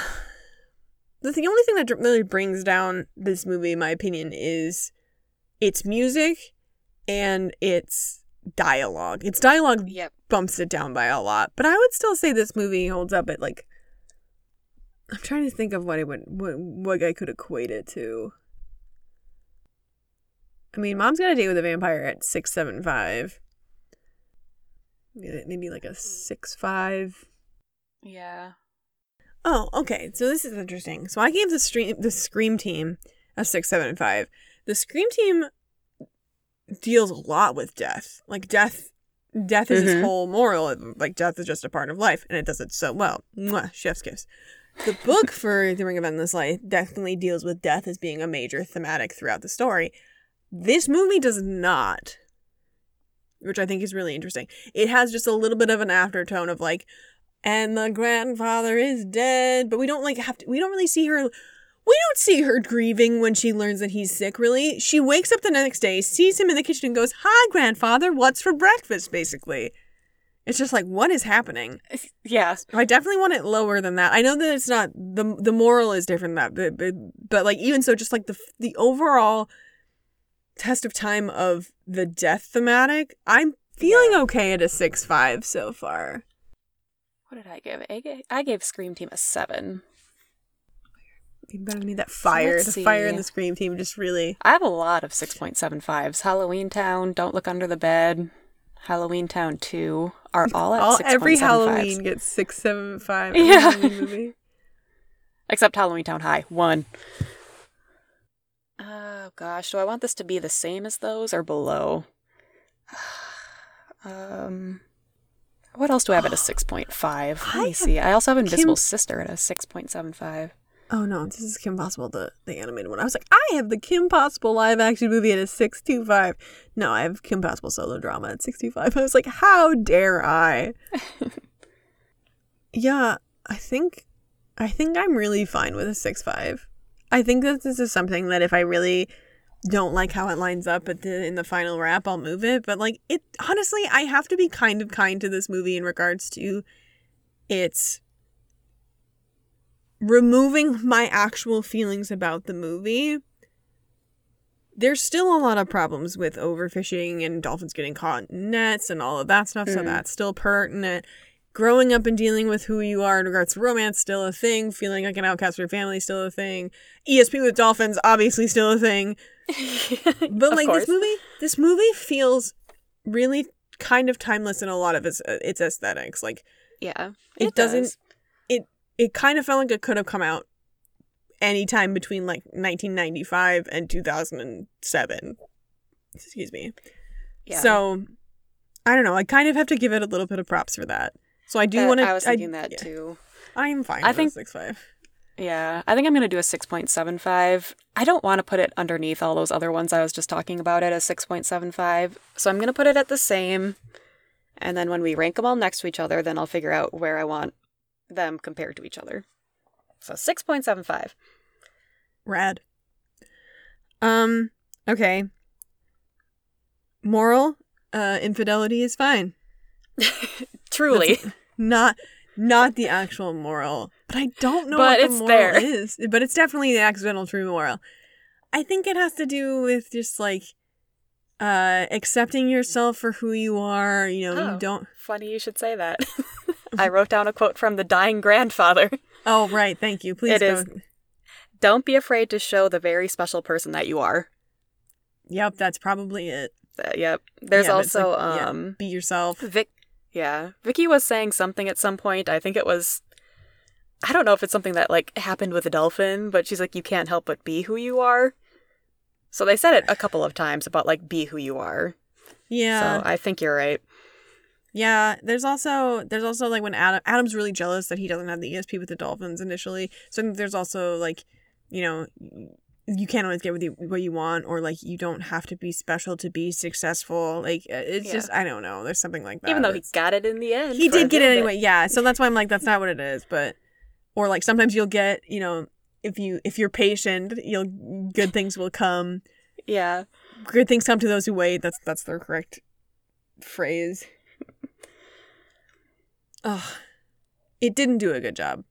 the only thing that really brings down this movie, in my opinion, is its music and its dialogue. Its dialogue Yep. bumps it down by a lot, but I would still say this movie holds up at like. I'm trying to think of what it would what, what I could equate it to. I mean, Mom's got a date with a vampire at six seven five. Maybe like a six five. Yeah. Oh, okay. So this is interesting. So I gave the stream the Scream team a six seven five. The Scream team deals a lot with death. Like death, death is Mhm. its whole moral. Like death is just a part of life, and it does it so well. Mwah, chef's kiss. The book for The Ring of Endless Light definitely deals with death as being a major thematic throughout the story. This movie does not, which I think is really interesting. It has just a little bit of an aftertone of like, and the grandfather is dead, but we don't like have to. We don't really see her. We don't see her grieving when she learns that he's sick. Really, she wakes up the next day, sees him in the kitchen, and goes, "Hi, grandfather. What's for breakfast?" Basically, it's just like, what is happening? Yeah. I definitely want it lower than that. I know that it's not the the moral is different than that, but, but but like even so, just like the the overall test of time of the death thematic, I'm feeling Yeah. okay at a six five so far. What did I give? I gave, I gave Scream Team a seven. You better than me. That fire, let's the fire in the scream team, just really. I have a lot of 6.75s. Halloweentown, Don't Look Under the Bed, Halloweentown 2 are all at All 6.75s. every Halloween gets six seven five. Yeah. Movie. Except Halloweentown High, 1. Oh gosh, do I want this to be the same as those or below? Um what else do I have at a 6.5? Let I me see. I also have Invisible Kim- Sister at a 6.75. Oh no, this is Kim Possible, the the animated one. I was like, I have the Kim Possible live action movie at a six two five. No, I have Kim Possible solo drama at sixty five. I was like, how dare I? yeah, I think I think I'm really fine with a six five. I think that this is something that if I really don't like how it lines up at the in the final wrap, I'll move it. But like it honestly, I have to be kind of kind to this movie in regards to its removing my actual feelings about the movie. There's still a lot of problems with overfishing and dolphins getting caught in nets and all of that stuff, so Mm. that's still pertinent. Growing up and dealing with who you are in regards to romance still a thing. Feeling like an outcast for your family still a thing. ESP with dolphins obviously still a thing. But like this movie, this movie feels really kind of timeless in a lot of its uh, its aesthetics. Like Yeah. It doesn't- does. it kind of felt like it could have come out anytime between like 1995 and 2007. Excuse me. Yeah. So I don't know. I kind of have to give it a little bit of props for that. So I do want to. I was thinking that yeah, too. I'm fine. I with think- a six five. Yeah, I think I'm going to do a 6.75. I don't want to put it underneath all those other ones I was just talking about at a 6.75. So I'm going to put it at the same. And then when we rank them all next to each other, then I'll figure out where I want them compared to each other. So 6.75. Rad. Um. Okay. Moral. Uh. Infidelity is fine. Truly. Not. Not the actual moral, but I don't know But what the moral there. is. But it's definitely the accidental true moral. I think it has to do with just like uh accepting yourself for who you are. You know, Oh. you don't. Funny you should say that. I wrote down a quote from the dying grandfather. Oh, right. Thank you. Please It go. is. Don't be afraid to show the very special person that you are. Yep, that's probably it. Uh, yep. There's Yeah, also like, yeah, um be yourself. Vic Yeah. Vicky was saying something at some point. I think it was I don't know if it's something that like happened with a dolphin, but she's like you can't help but be who you are. So they said it a couple of times about like be who you are. Yeah. So I think you're right. Yeah, there's also there's also like when Adam Adam's really jealous that he doesn't have the ESP with the Dolphins initially. So I think there's also like, you know, you can't always get what you, what you want, or like you don't have to be special to be successful. Like uh, it's Yeah. just I don't know. There's something like that. Even though he got it in the end. he did get it little bit. anyway. Yeah, so that's why I'm like that's not what it is. But or like sometimes you'll get you know if you if you're patient, you'll good things will come. Yeah. Good things come to those who wait. That's that's the correct phrase. Ugh. It didn't do a good job.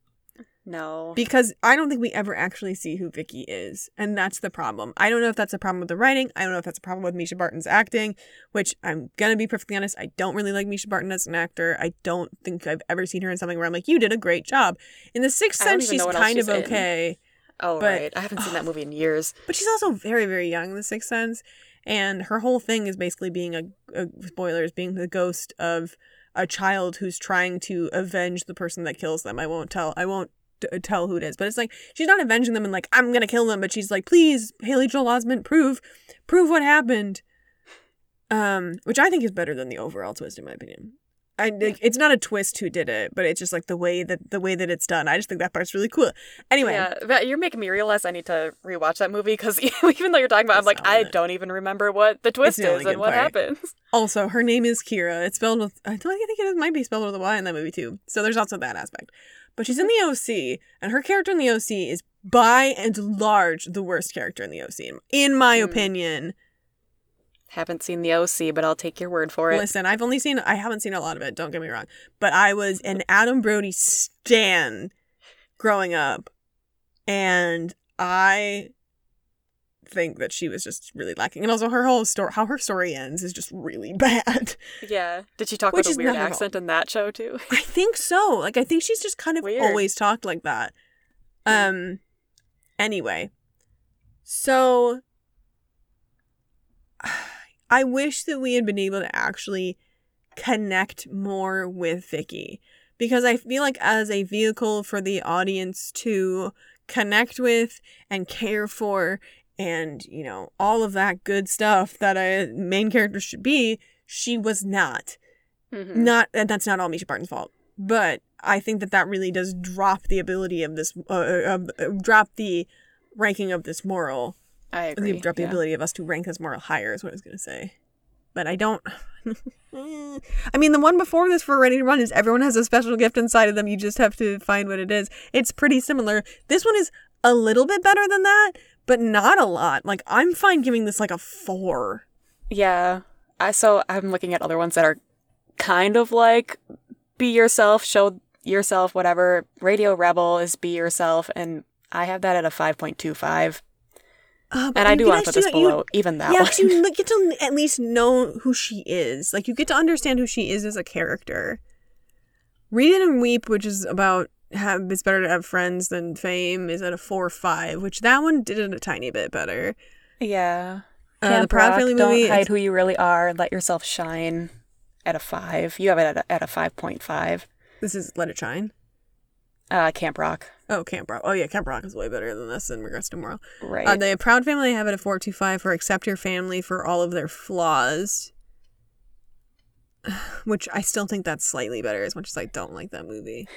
No. because I don't think we ever actually see who Vicky is, and that's the problem. I don't know if that's a problem with the writing. I don't know if that's a problem with Mischa Barton's acting, which I'm gonna be perfectly honest. I don't really like Mischa Barton as an actor. I don't think I've ever seen her in something where I'm like, "You did a great job." In The Sixth Sense, she's know what else kind of in. okay, oh, but- right. I haven't seen that movie in years. but she's also very, very young in The Sixth Sense, and her whole thing is basically being a, a spoilers, being the ghost of a child who's trying to avenge the person that kills them. I won't tell. I won't t- tell who it is, but it's like she's not avenging them and like I'm gonna kill them, but she's like, please, Haley Joel Osment, prove, prove what happened. Um, which I think is better than the overall twist in my opinion. I like, it's not a twist who did it, but it's just like the way that the way that it's done. I just think that part's really cool. Anyway, Yeah, but you're making me realize I need to rewatch that movie because even though you're talking about, it, I'm like, I it. don't even remember what the twist the is and what part. happens. Also, her name is Kira. It's spelled with I don't think it might be spelled with a Y in that movie too. So there's also that aspect. But she's in the OC, and her character in the OC is by and large the worst character in the OC, in- my Hmm. opinion. Haven't seen the OC, but I'll take your word for it. Listen, I've only seen I haven't seen a lot of it. Don't get me wrong, but I was an Adam Brody stan growing up, and I think that she was just really lacking. And also, her whole story, how her story ends, is just really bad. Yeah. Did she talk Which with a weird not her fault. accent in that show too? I think so. Like I think she's just kind of Weird. always talked like that. Um anyway. So I wish that we had been able to actually connect more with Vicky because I feel like as a vehicle for the audience to connect with and care for and, you know, all of that good stuff that a main character should be, she was not Mhm. not and that's not all Mischa Barton's fault, but I think that that really does drop the ability of this, uh, uh, uh, drop the ranking of this moral, I agree. the, drop the yeah. ability of us to rank this moral higher is what I was gonna say, but I don't. I mean, the one before this for Ready to Run is everyone has a special gift inside of them. You just have to find what it is. It's pretty similar. This one is a little bit better than that, but not a lot. Like I'm fine giving this like a four. Yeah. I so I'm looking at other ones that are kind of like be yourself, show yourself, whatever. Radio Rebel is be yourself, and I have that at a 5.25. Uh, And I do want to put this actually- you- below even that yeah, you get to at least know who she is. Like you get to understand who she is as a character. Read It and Weep, which is about have it's better to have friends than fame, is at a four or five, which that one did it a tiny bit better. yeah. Uh, Camp the Proud Rock, Family don't movie, hide it's- who you really are. Let yourself shine. At a five, you have it at a, at a five point five. This is Let It Shine. Uh, Camp Rock, Oh, Camp Rock. Oh yeah, Camp Rock is way better than this in regards to moral. right? Uh, the Proud Family I have it at four two five for accept your family for all of their flaws. Which I still think that's slightly better, as much as I don't like that movie.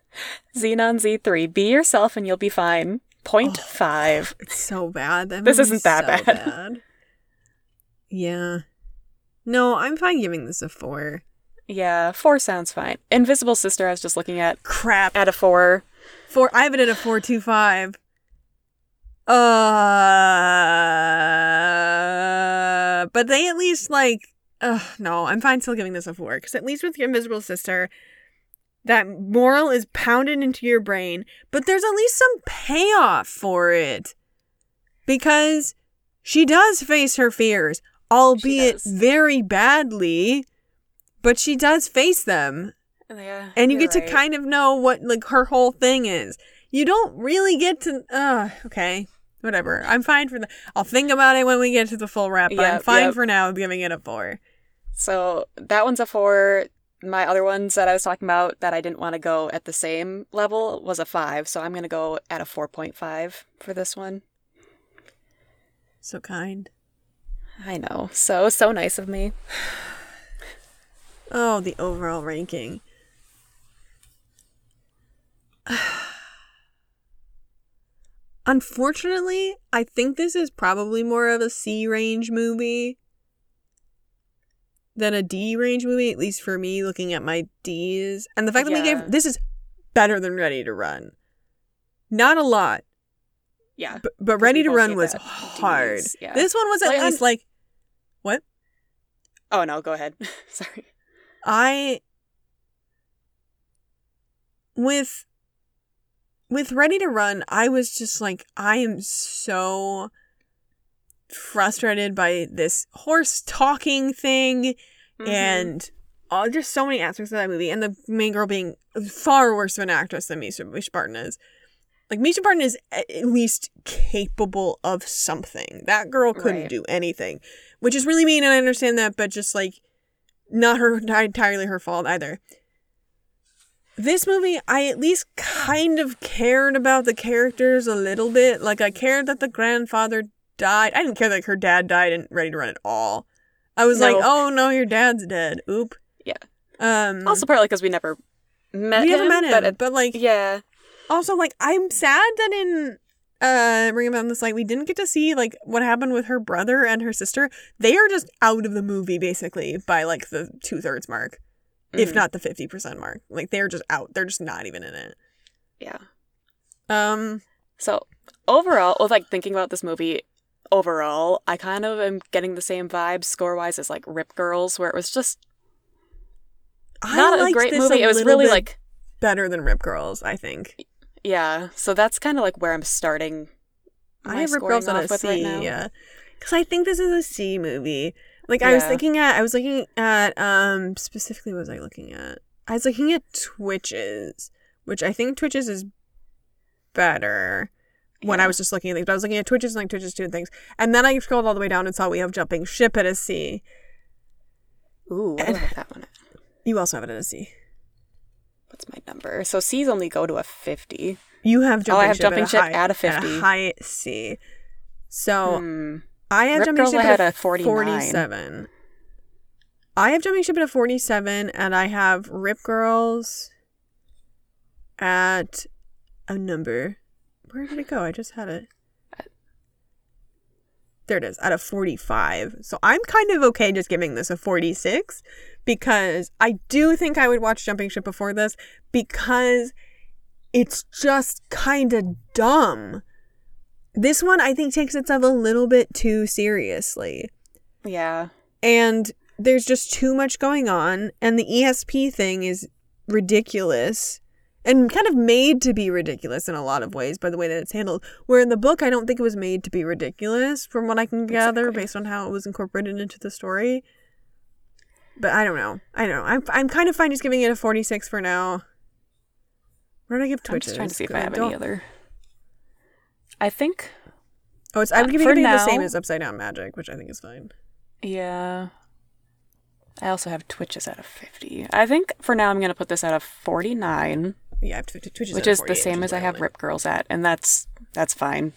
Zenon Z three, be yourself and you'll be fine. Point five. It's so bad. That This isn't that so bad. Yeah. No, I'm fine giving this a four. Yeah, four sounds fine. Invisible Sister, I was just looking at Crap. at a four. Four. I have it at a four two five. Uh, but they at least like. Uh, no, I'm fine still giving this a four because at least with your invisible sister, that moral is pounded into your brain, but there's at least some payoff for it because she does face her fears, albeit very badly, but she does face them Yeah, and you get to kind of know what like her whole thing is. You don't really get to. Uh, okay, whatever. I'm fine for that. I'll think about it when we get to the full wrap. But I'm fine yep. for now, giving it a four. So that one's a four. My other ones that I was talking about that I didn't want to go at the same level was a five. So I'm gonna go at a four point five for this one. So kind. I know. So so nice of me. Oh, the overall ranking. Unfortunately, I think this is probably more of a C range movie than a D range movie, at least for me, looking at my D's. And the fact that we gave this is better than Ready to Run. Not a lot, Yeah. but, but Ready to Run was hard. Ds, yeah. This one was at Like, least like what? Oh no, go ahead. Sorry. I with with Ready to Run, I was just like, I am so frustrated by this horse talking thing Mhm. and uh, just so many aspects of that movie. And the main girl being far worse of an actress than Mischa, Mischa Barton is. Like, Mischa Barton is at least capable of something. That girl couldn't Right. do anything, which is really mean, and I understand that, but just like, not her, not entirely her fault either. This movie, I at least kind of cared about the characters a little bit. Like, I cared that the grandfather died. I didn't care that her dad died and Ready to Run at all. I was like, oh no, your dad's dead. Oop. Yeah. Um, also partly because we never met we him. never met him, But but, like, yeah, also like, I'm sad that in uh Ring About This Light we didn't get to see like what happened with her brother and her sister. They are just out of the movie basically by like the two thirds mark, if Mhm. not the fifty percent mark. Like they're just out. They're just not even in it. yeah. Um, So overall, with like thinking about this movie, overall, I kind of am getting the same vibes score wise as like Rip Girls, where it was just not a great this movie. a It was really like better than Rip Girls. I think yeah. So that's kind of like where I'm starting. I have Rip Girls on a right yeah, because I think this is a C movie. Like I was Yeah. thinking at, I was looking at um specifically what was I looking at? I was looking at Twitches, which I think Twitches is better. When I was just looking at things, but I was looking at Twitches and like Twitches doing things, and then I scrolled all the way down and saw we have Jumping Ship at a C. Ooh, I have that one? At? You also have it at a C. What's my number? So C's only go to a fifty. You have Jumping Oh, I have Ship Jumping at a Ship high, at a 50. high C. So Hmm. I have Rip Jumping Ship at a 47. I have Jumping Ship at a 47, and I have Rip Girls at a number. Where did it go? I just had it. There it is, at a 45. So I'm kind of okay just giving this a 46 because I do think I would watch Jumping Ship before this because it's just kind of dumb. This one, I think, takes itself a little bit too seriously. Yeah. And there's just too much going on. And the ESP thing is ridiculous and kind of made to be ridiculous in a lot of ways by the way that it's handled. Where in the book, I don't think it was made to be ridiculous, from what I can gather, Exactly. based on how it was incorporated into the story. But I don't know. I don't know. I'm, I'm kind of fine just giving it a 46 for now. Where did I give I'm just trying to see if I I have don't- any other. I think Oh, it's I'm Uh, giving for it the same now- as Upside Down Magic, which I think is fine. Yeah. I also have Twitches out of 50. I think for now I'm going to put this out of 49, Yeah, I have Tw- Twitches, which is the same as I have. Rip Girls at, and that's that's fine.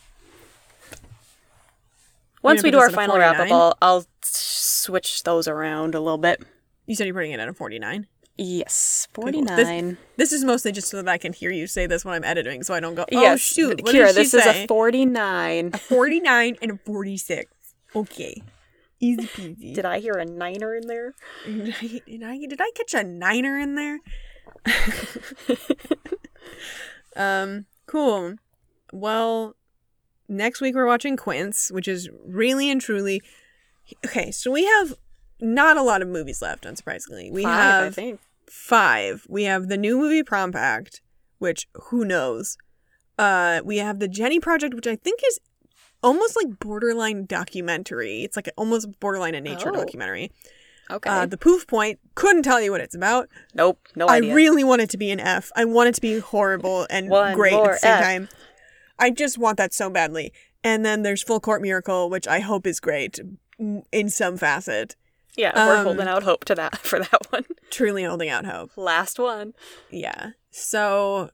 Once we do our this at a final wrap up, I'll, I'll switch those around a little bit. You said you're putting it at a 49. Yes, cool. 49. This is mostly just so that I can hear you say this when I'm editing, so I don't go, oh yes, shoot, what Kira, this is a 49. a 49 and a 46. Okay. Easy peasy. Did I hear a niner in there? Did I, did I, did I catch a niner in there? um, cool. Well, next week we're watching Quints, which is really and truly. Okay, so we have not a lot of movies left, unsurprisingly. We Five, have I think. Five. We have the new movie Prom Pact, which who knows. Uh, we have the Jennie Project, which I think is almost like borderline documentary. It's like almost borderline a nature Oh. documentary. Okay. Uh, the Poof Point couldn't tell you what it's about. nope, no I idea. really want it to be an F. I want it to be horrible and One great at the same F. time. I just want that so badly. And then there's Full Court Miracle, which I hope is great in some facet. Yeah, we're um, holding out hope to that for that one. Truly holding out hope. Last one. Yeah. So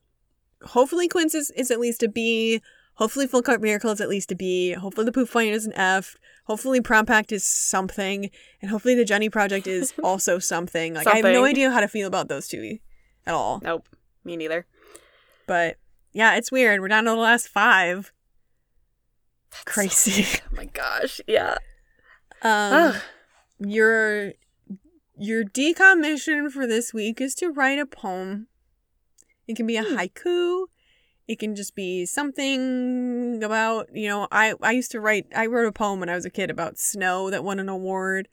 hopefully Quints is, is at least a B. Hopefully Full Court Miracle is at least a B. Hopefully the Poof Point is an F. Hopefully Prom Pact is something. And hopefully the Jennie Project is also something. Like I have no idea how to feel about those two at all. Nope, me neither. But yeah, it's weird. We're down to the last five. Crazy. Oh my gosh, yeah. Um Ugh. Your your DCOM Mission for this week is to write a poem. It can be a Hmm. haiku. It can just be something about, you know, I I used to write I wrote a poem when I was a kid about snow that won an award.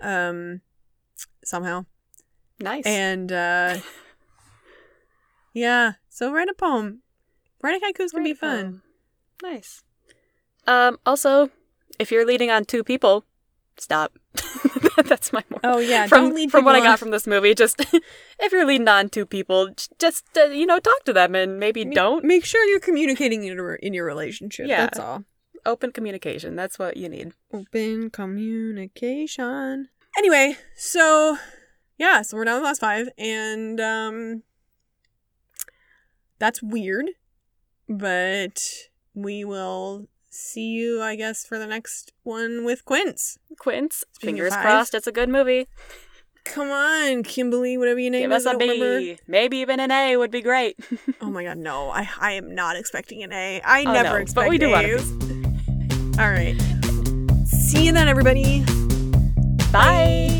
Um somehow. nice. And uh yeah, so write a poem. Writing haikus can be fun. nice. Um, also, if you're leading on two people, stop. That's my moral. Oh yeah, from from what I got from this movie, just if you're leading on two people, just uh, you know talk to them and maybe Ma- don't make sure you're communicating in your in your relationship. Yeah. That's all. open communication. That's what you need. Open communication. Anyway, so yeah, so we're down to the last five, and um, that's weird, but we will see you, I guess, for the next one with Quints. Quints, Speaking fingers crossed, it's a good movie. Come on, Kimberly, whatever your name Give is. us I a remember. Maybe even an A would be great. Oh my god, no! I I am not expecting an A. I Oh, never no, expect but we do want a A's. All right. See you then, everybody. Bye.